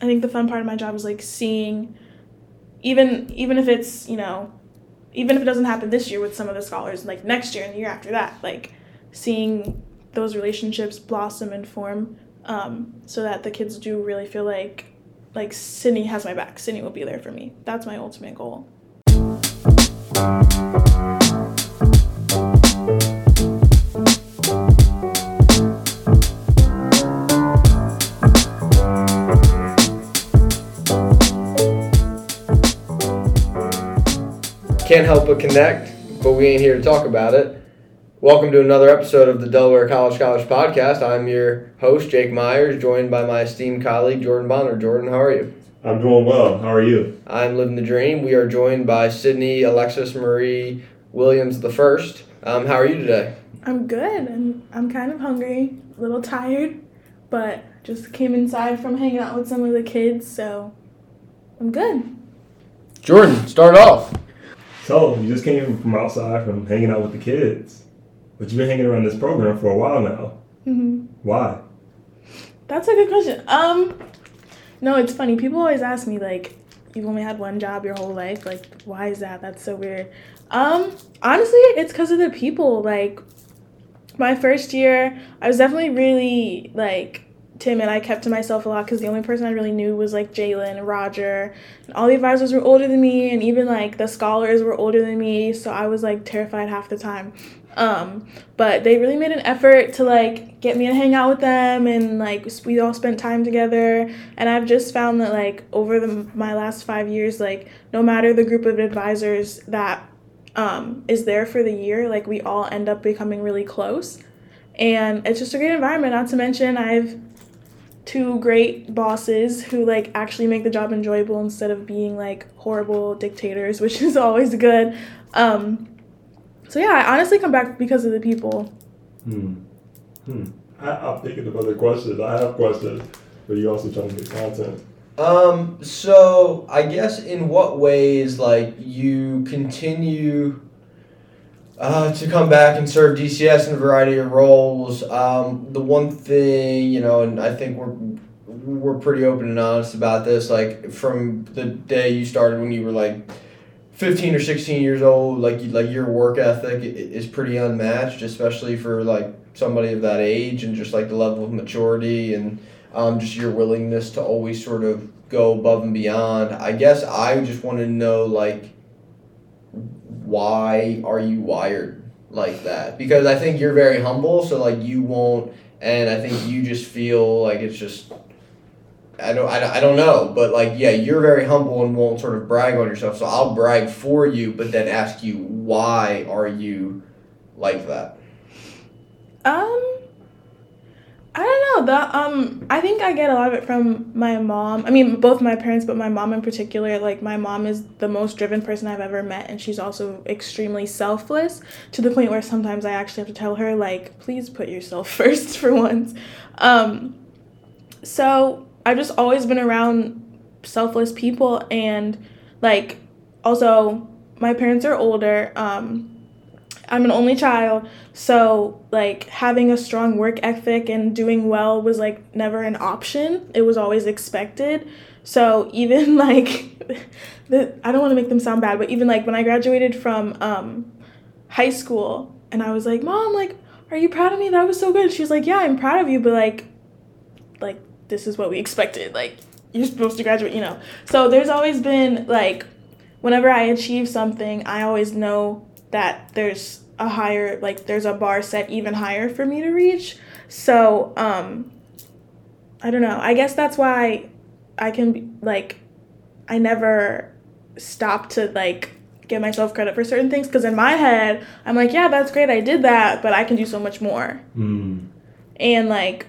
I think the fun part of my job is like seeing, even even if it's you know, even if it doesn't happen this year with some of the scholars, like next year and the year after that, like seeing those relationships blossom and form, um, so that the kids do really feel like like Sydney has my back. Sydney will be there for me. That's my ultimate goal. Can't help but connect, but we ain't here to talk about it. Welcome to another episode of the Delaware College Scholars Podcast. I'm your host, Jake Myers, joined by my esteemed colleague, Jordan Bonner. Jordan, how are you? I'm doing well. How are you? I'm living the dream. We are joined by Sydney Alexis Marie Williams the first. Um, how are you today? I'm good. I'm I'm kind of hungry, a little tired, but just came inside from hanging out with some of the kids, so I'm good. Jordan, start off. So, you just came from outside from hanging out with the kids, but you've been hanging around this program for a while now. hmm Why? That's a good question. Um, no, it's funny. People always ask me like, "You've only had one job your whole life. Like, why is that? That's so weird." Um, honestly, it's because of the people. Like, my first year, I was definitely really like timid. I kept to myself a lot because the only person I really knew was like Jalen Roger, and all the advisors were older than me, and even like the scholars were older than me. So I was like terrified half the time. Um, but they really made an effort to like get me to hang out with them and like we all spent time together and i've just found that like over the my last five years like no matter the group of advisors that um, is there for the year like we all end up becoming really close and it's just a great environment not to mention i've two great bosses who like actually make the job enjoyable instead of being like horrible dictators which is always good um, so yeah, I honestly come back because of the people. Hmm. Hmm. I, I'm thinking of other questions. I have questions, but you also trying to get content. Um, so I guess in what ways like you continue uh, to come back and serve DCS in a variety of roles. Um, the one thing you know, and I think we're we're pretty open and honest about this. Like from the day you started when you were like. 15 or 16 years old like like your work ethic is pretty unmatched especially for like somebody of that age and just like the level of maturity and um, just your willingness to always sort of go above and beyond i guess i just want to know like why are you wired like that because i think you're very humble so like you won't and i think you just feel like it's just I don't, I, I don't know, but like, yeah, you're very humble and won't sort of brag on yourself. So I'll brag for you, but then ask you, why are you like that? Um, I don't know. The um, I think I get a lot of it from my mom. I mean, both my parents, but my mom in particular. Like, my mom is the most driven person I've ever met, and she's also extremely selfless to the point where sometimes I actually have to tell her, like, please put yourself first for once. Um, so I've just always been around selfless people and like also my parents are older. Um I'm an only child, so like having a strong work ethic and doing well was like never an option. It was always expected. So even like the I don't want to make them sound bad, but even like when I graduated from um high school and I was like, "Mom, like are you proud of me? That was so good." She was like, "Yeah, I'm proud of you, but like like this is what we expected. Like, you're supposed to graduate, you know. So there's always been like, whenever I achieve something, I always know that there's a higher, like, there's a bar set even higher for me to reach. So, um, I don't know. I guess that's why I can be like, I never stop to like give myself credit for certain things because in my head, I'm like, yeah, that's great, I did that, but I can do so much more. Hmm. And like,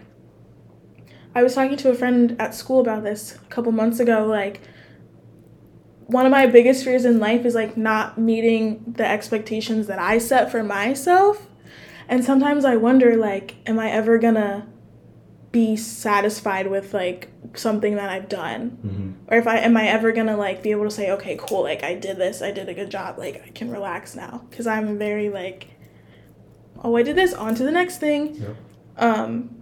I was talking to a friend at school about this a couple months ago. Like, one of my biggest fears in life is like not meeting the expectations that I set for myself. And sometimes I wonder, like, am I ever gonna be satisfied with like something that I've done? Mm-hmm. Or if I am I ever gonna like be able to say, okay, cool, like I did this, I did a good job, like I can relax now. Cause I'm very like, oh, I did this, on to the next thing. Yep. Um,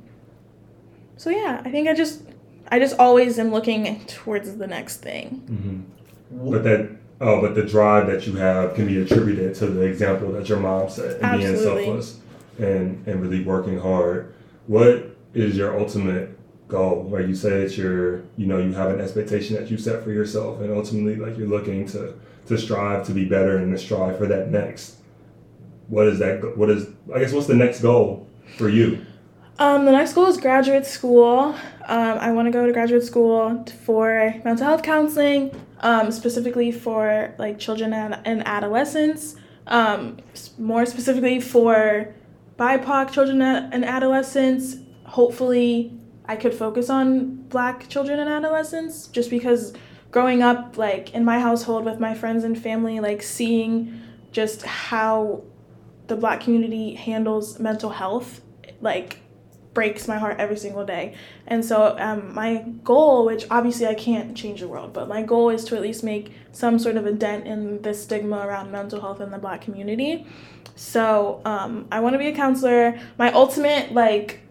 so yeah, I think I just I just always am looking towards the next thing. Mm-hmm. But that oh, but the drive that you have can be attributed to the example that your mom set and Absolutely. being selfless and and really working hard. What is your ultimate goal? Where you say that you're you know you have an expectation that you set for yourself, and ultimately like you're looking to to strive to be better and to strive for that next. What is that? What is I guess what's the next goal for you? Um, the next goal is graduate school. Um, I want to go to graduate school for mental health counseling, um, specifically for like children and, and adolescents. Um, more specifically for BIPOC children and adolescents. Hopefully, I could focus on Black children and adolescents, just because growing up like in my household with my friends and family, like seeing just how the Black community handles mental health, like breaks my heart every single day. And so um, my goal, which obviously I can't change the world, but my goal is to at least make some sort of a dent in the stigma around mental health in the black community. So um, I want to be a counselor. My ultimate like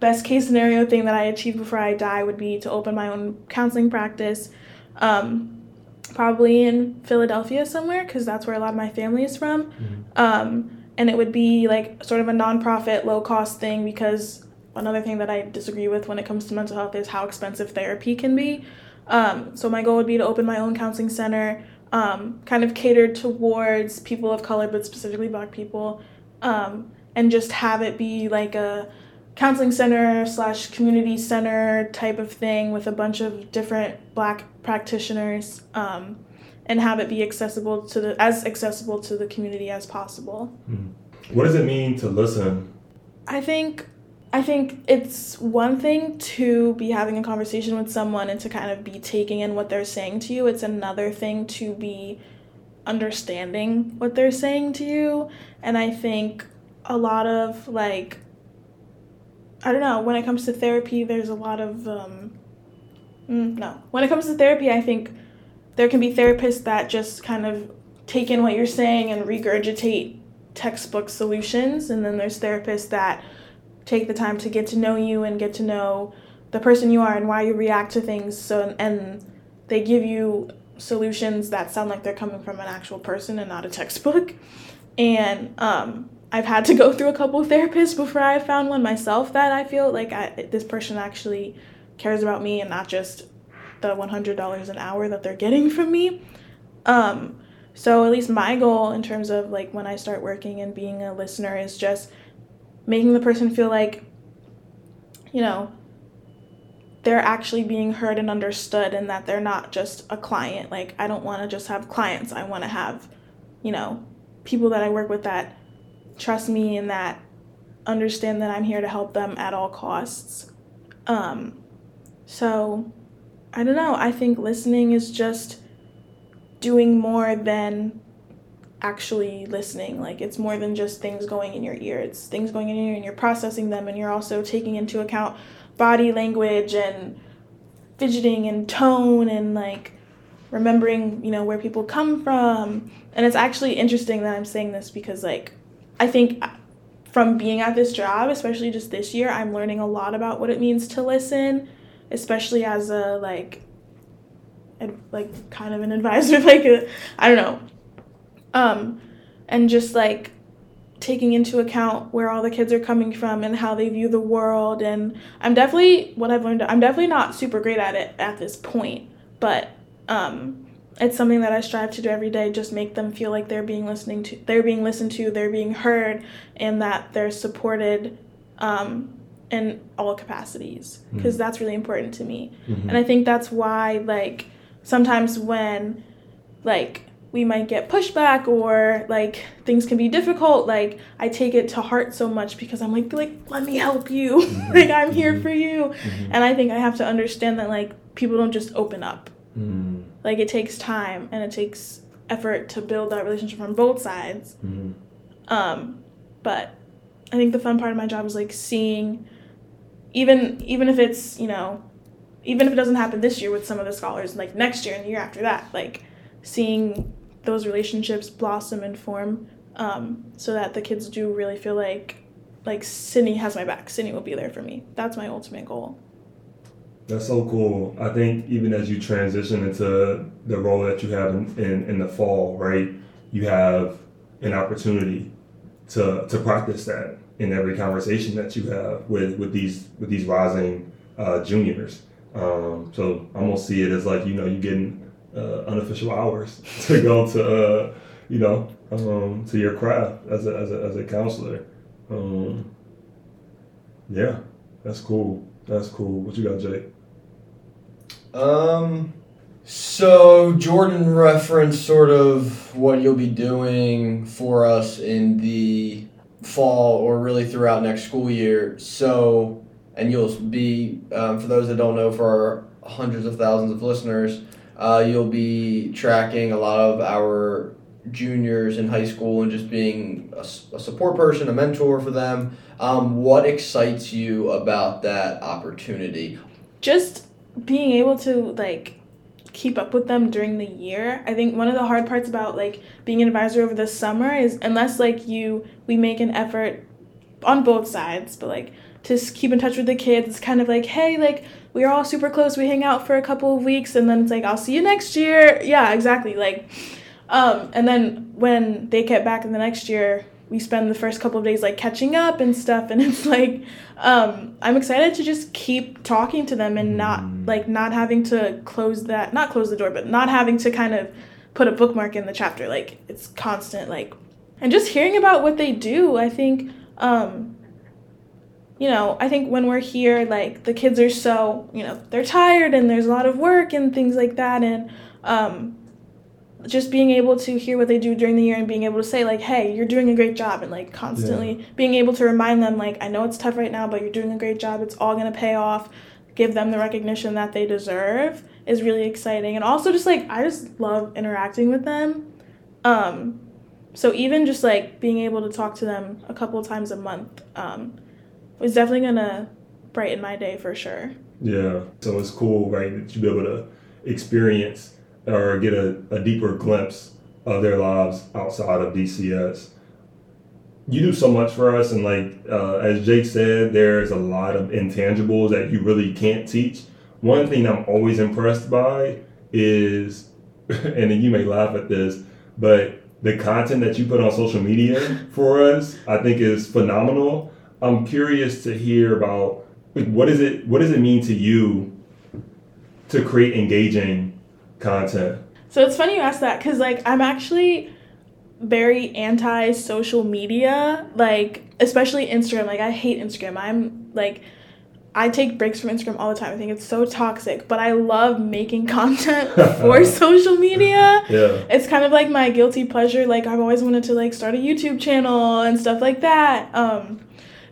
best case scenario thing that I achieve before I die would be to open my own counseling practice. Um, probably in Philadelphia somewhere because that's where a lot of my family is from. Um, and it would be like sort of a nonprofit, low cost thing because another thing that I disagree with when it comes to mental health is how expensive therapy can be. Um, so my goal would be to open my own counseling center, um, kind of catered towards people of color, but specifically black people, um, and just have it be like a counseling center slash community center type of thing with a bunch of different black practitioners. Um, and have it be accessible to the as accessible to the community as possible. What does it mean to listen? I think I think it's one thing to be having a conversation with someone and to kind of be taking in what they're saying to you. It's another thing to be understanding what they're saying to you. And I think a lot of like I don't know, when it comes to therapy, there's a lot of um mm, no. When it comes to therapy, I think there can be therapists that just kind of take in what you're saying and regurgitate textbook solutions and then there's therapists that take the time to get to know you and get to know the person you are and why you react to things. So and they give you solutions that sound like they're coming from an actual person and not a textbook. And um, i've had to go through a couple of therapists before i found one myself that i feel like I, this person actually cares about me and not just the $100 an hour that they're getting from me. Um, so at least my goal in terms of like when I start working and being a listener is just making the person feel like you know they're actually being heard and understood and that they're not just a client. Like I don't want to just have clients. I want to have you know people that I work with that trust me and that understand that I'm here to help them at all costs. Um so I don't know. I think listening is just doing more than actually listening. Like it's more than just things going in your ear. It's things going in your ear and you're processing them and you're also taking into account body language and fidgeting and tone and like remembering, you know, where people come from. And it's actually interesting that I'm saying this because like I think from being at this job, especially just this year, I'm learning a lot about what it means to listen, especially as a like ad- like kind of an advisor like a, I don't know. Um and just like taking into account where all the kids are coming from and how they view the world and I'm definitely what I've learned I'm definitely not super great at it at this point, but um it's something that I strive to do every day just make them feel like they're being listening to they're being listened to, they're being heard and that they're supported um in all capacities because that's really important to me. Mhm. And I think that's why like sometimes when like we might get pushback or like things can be difficult like i take it to heart so much because i'm like like let me help you. Like i'm here for you. And i think i have to understand that like people don't just open up. Mm, like it takes time and it takes effort to build that relationship from both sides. Mm, um but i think the fun part of my job is like seeing even even if it's you know even if it doesn't happen this year with some of the scholars like next year and the year after that like seeing those relationships blossom and form um, so that the kids do really feel like like sydney has my back sydney will be there for me that's my ultimate goal That's so cool. I think even as you transition into the role that you have in, in, in the fall, right, you have an opportunity to, to practice that in every conversation that you have with, with these with these rising uh, juniors. Um, so I almost see it as like you know you getting uh, unofficial hours to go to uh, you know um, to your craft as a, as a, as a counselor. Um, yeah, that's cool. That's cool. What you got, Jake? Um, so Jordan referenced sort of what you'll be doing for us in the fall or really throughout next school year. So, and you'll be, um, for those that don't know, for our hundreds of thousands of listeners, uh, you'll be tracking a lot of our juniors in high school and just being a, a support person, a mentor for them. Um, what excites you about that opportunity? Just being able to like keep up with them during the year. I think one of the hard parts about like being an advisor over the summer is unless like you we make an effort on both sides, but like to keep in touch with the kids, it's kind of like, hey, like we're all super close. We hang out for a couple of weeks and then it's like I'll see you next year. Yeah, exactly. Like um and then when they get back in the next year, we spend the first couple of days like catching up and stuff and it's like um, i'm excited to just keep talking to them and not like not having to close that not close the door but not having to kind of put a bookmark in the chapter like it's constant like and just hearing about what they do i think um, you know i think when we're here like the kids are so you know they're tired and there's a lot of work and things like that. And um, just being able to hear what they do during the year and being able to say like hey you're doing a great job and like constantly being able to remind them like i know it's tough right now but you're doing a great job. It's all going to pay off. Give them the recognition that they deserve is really exciting. And also just like i just love interacting with them. Um so even just like being able to talk to them a couple times a month um was definitely to brighten my day for sure Yeah. So it's cool, right, that you be able to experience or get a, a deeper glimpse of their lives outside of DCS. You do so much for us, and like uh, as Jake said, there's a lot of intangibles that you really can't teach. One thing I'm always impressed by is, and you may laugh at this, but the content that you put on social media for us, I think is phenomenal. I'm curious to hear about like, what is it what does it mean to you to create engaging content? So it's funny you ask that because like I'm actually very anti social media, like especially Instagram. Like I hate Instagram. I'm like I take breaks from Instagram all the time. I think it's so toxic, but I love making content for social media. Yeah. It's kind of like my guilty pleasure. Like I've always wanted to like start a YouTube channel and stuff like that. Um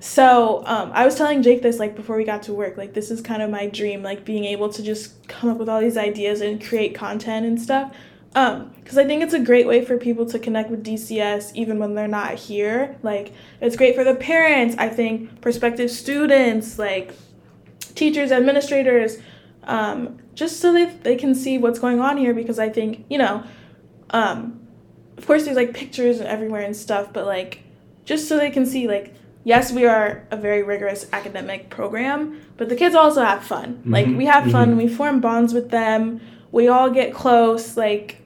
so um, I was telling Jake this like before we got to work. Like this is kind of my dream, like being able to just come up with all these ideas and create content and stuff. Um, because I think it's a great way for people to connect with DCS even when they're not here. Like it's great for the parents. I think prospective students, like teachers, administrators, um, just so they they can see what's going on here. Because I think you know, um, of course there's like pictures everywhere and stuff, but like just so they can see like yes, we are a very rigorous academic program, but the kids also have fun. Like Mhm, we have fun, mhm. we form bonds with them, we all get close. Like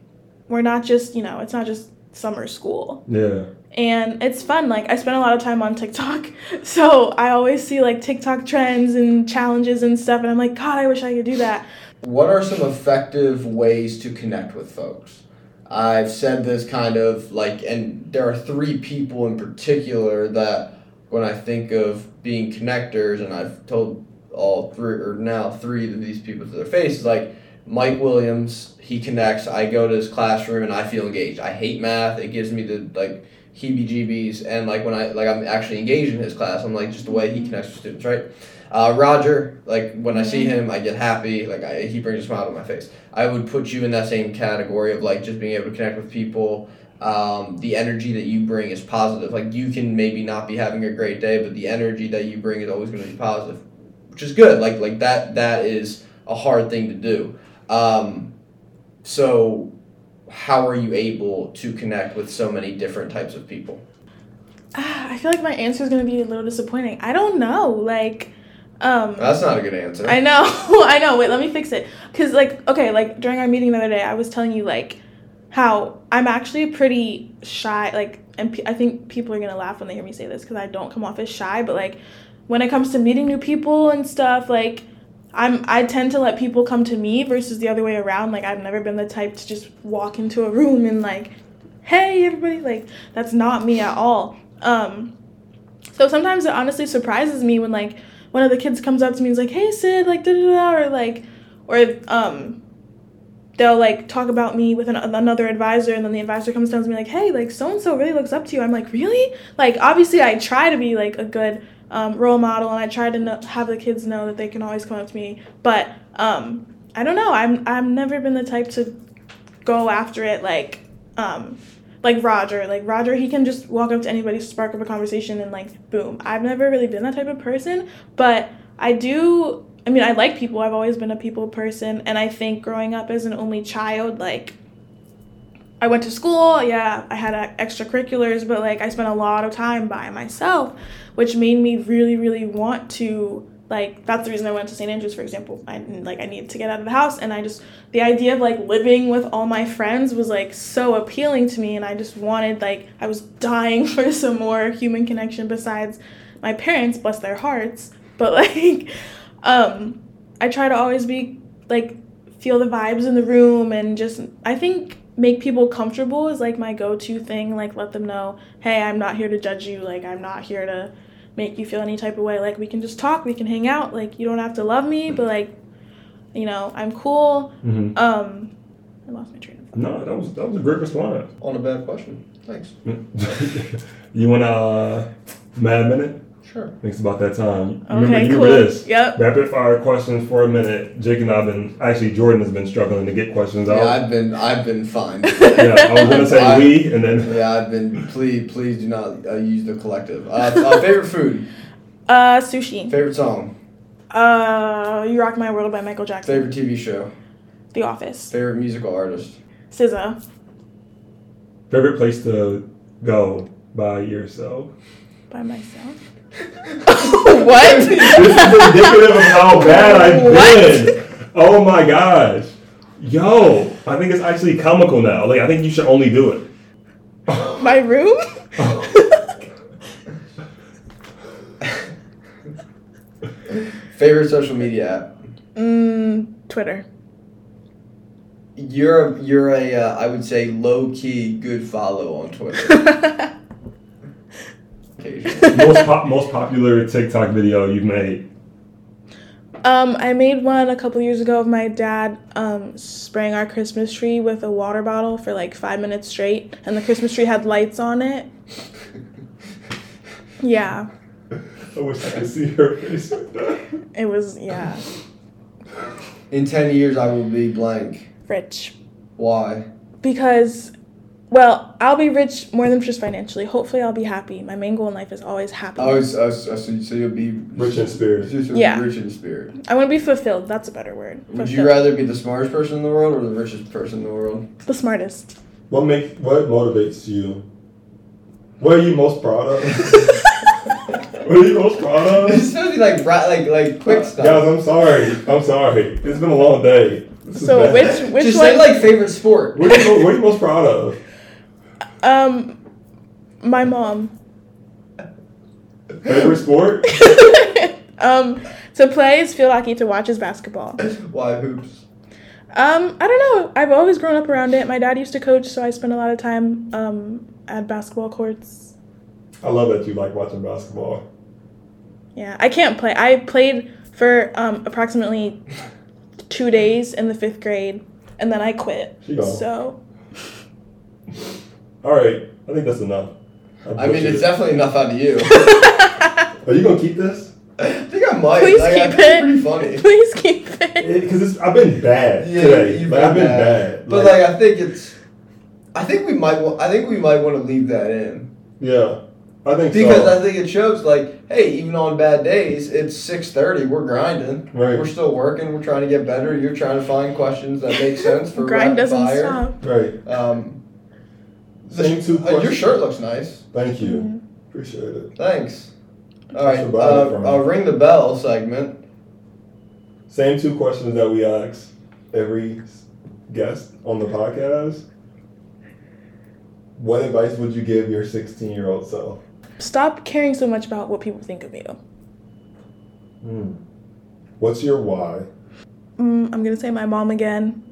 we're not just you know, it's not just summer school, Yeah. and it's fun. Like I spend a lot of time on TikTok, so I always see like TikTok trends and challenges and stuff, and I'm like, God, I wish I could do that. What are some effective ways to connect with folks? I've said this kind of like, and there are three people in particular that when I think of being connectors, and I've told all three, or now three of these people to their faces, like Mike Williams, he connects. I go to his classroom and I feel engaged. I hate math. It gives me the like heebie-jeebies, and like when I like I'm actually engaged in his class. I'm like just the way he connects with students, right? Uh, Roger, like when I see him, I get happy. Like I, he brings a smile to my face. I would put you in that same category of like just being able to connect with people. Um, the energy that you bring is positive. Like you can maybe not be having a great day, but the energy that you bring is always going to be positive, which is good. Like like that that is a hard thing to do. Um, so, how are you able to connect with so many different types of people? Ah, I feel like my answer is gonna be a little disappointing. I don't know. Like, Um, That's not a good answer. I know, I know. Wait, let me fix it. Cause like, okay, like during our meeting the other day, I was telling you like how I'm actually pretty shy. Like, and pe- I think people are gonna laugh when they hear me say this because I don't come off as shy. But like, when it comes to meeting new people and stuff, like, I'm I tend to let people come to me versus the other way around. Like, I've never been the type to just walk into a room and like, hey everybody, like that's not me at all. Um, so sometimes it honestly surprises me when like one of the kids comes up to me and is like, "Hey Sid," like da da da, or like, or um, they'll like talk about me with an, another advisor, and then the advisor comes down to me like, "Hey, like so and so really looks up to you." I'm like, "Really?" Like obviously I try to be like a good um, role model, and I try to have the kids know that they can always come up to me, but um, I don't know. I'm I've never been the type to go after it like um like Roger. Like Roger, he can just walk up to anybody, spark up a conversation, and like boom. I've never really been that type of person, but I do. I mean, I like people. I've always been a people person, and I think growing up as an only child, like I went to school. Yeah, I had uh, extracurriculars, but like I spent a lot of time by myself, which made me really, really want to like that's the reason I went to St. Andrews for example. I like I needed to get out of the house and I just the idea of like living with all my friends was like so appealing to me and I just wanted like I was dying for some more human connection besides my parents bless their hearts but like um I try to always be like feel the vibes in the room and just I think make people comfortable is like my go-to thing like let them know hey I'm not here to judge you like I'm not here to make you feel any type of way like we can just talk we can hang out like you don't have to love me but like you know i'm cool Mhm. um i lost my train of thought No, that was that was a great response. On a bad question. Thanks. you want a uh, mad minute? Sure. Thanks about that time. okay remember, you cool remember this? yep Rapid fire questions for a minute. Jake and I've been actually Jordan has been struggling to get questions out. Yeah, I've been I've been fine. Yeah, I was gonna say I- we, and then yeah, I've been. Please, please do not uh, use the collective. Uh, uh, favorite food. uh sushi Favorite song. uh you rock my world by michael jackson Favorite TV show. the office Favorite musical artist. SZA. favorite place to go by yourself. by myself what This is indicative of how bad I've What? been. Oh my gosh. Yo, I think it's actually comical now. Like I think you should only do it. my room Favorite social media app. mm, twitter You're a, you're a uh, I would say low key good follow on Twitter. Occasionally. most pop, most popular TikTok video you've made. Um, I made one a couple years ago of my dad um, spraying our Christmas tree with a water bottle for like five minutes straight, and the Christmas tree had lights on it. Yeah, I wish I could see her face. with that. it was yeah, In ten years, I will be blank. rich Why? because, well, I'll be rich more than just financially. Hopefully, I'll be happy. My main goal in life is always happy. I was, I oh, was, I was so so you'll be Rich in spirit. Yeah. rich in spirit. I want to be fulfilled. That's a better word. Would you rather be the smartest person in the world or the richest person in the world? the smartest? What make what motivates you? What are you most proud of? what are you most proud It's of? supposed to be like ra- like like quick uh, stuff. Guys, I'm sorry. I'm sorry. It's been a long day. This is So bad. which which Just one? say like favorite sport. What are, you, what are you most proud of? Um, my mom. Favorite sport? um, to play is field hockey. To watch is basketball. Why hoops? Um, I don't know. I've always grown up around it. My dad used to coach, so I spent a lot of time um, at basketball courts. I love that you like watching basketball. Yeah, I can't play. I played for um, approximately two days in the fifth grade, and then I quit. So All right, I think that's enough. I mean, it's definitely enough out of you. Are you gonna keep this? I think I might. Please like, I keep think it's it. Pretty funny. please keep it. Because I've been bad Yeah, today. you've Like, I've been bad. But like, I think it's. I think we might. wa- I think we might want to leave that in yeah, I think because so. I think it shows like, hey, even on bad days, it's six thirty. We're grinding. Right. We're still working. We're trying to get better. You're trying to find questions that make sense for Grind rapid doesn't fire. stop. right. Um, the Same sh- two uh, your shirt looks nice. Thank you. Mhm. Appreciate it. Thanks. All right, That's about it for uh, me. uh, ring the bell segment. Same two questions that we ask every guest on the podcast. What advice would you give your 16 year old self? Stop caring so much about what people think of you. What's your why? Mm, I'm gonna say my mom again.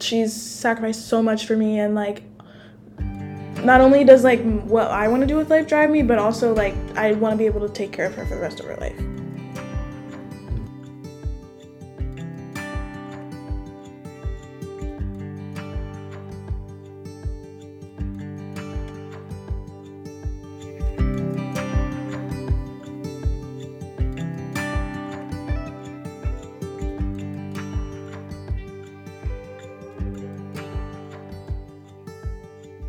She's sacrificed so much for me, and like, not only does like what I want to do with life drive me, but also like I want to be able to take care of her for the rest of her life.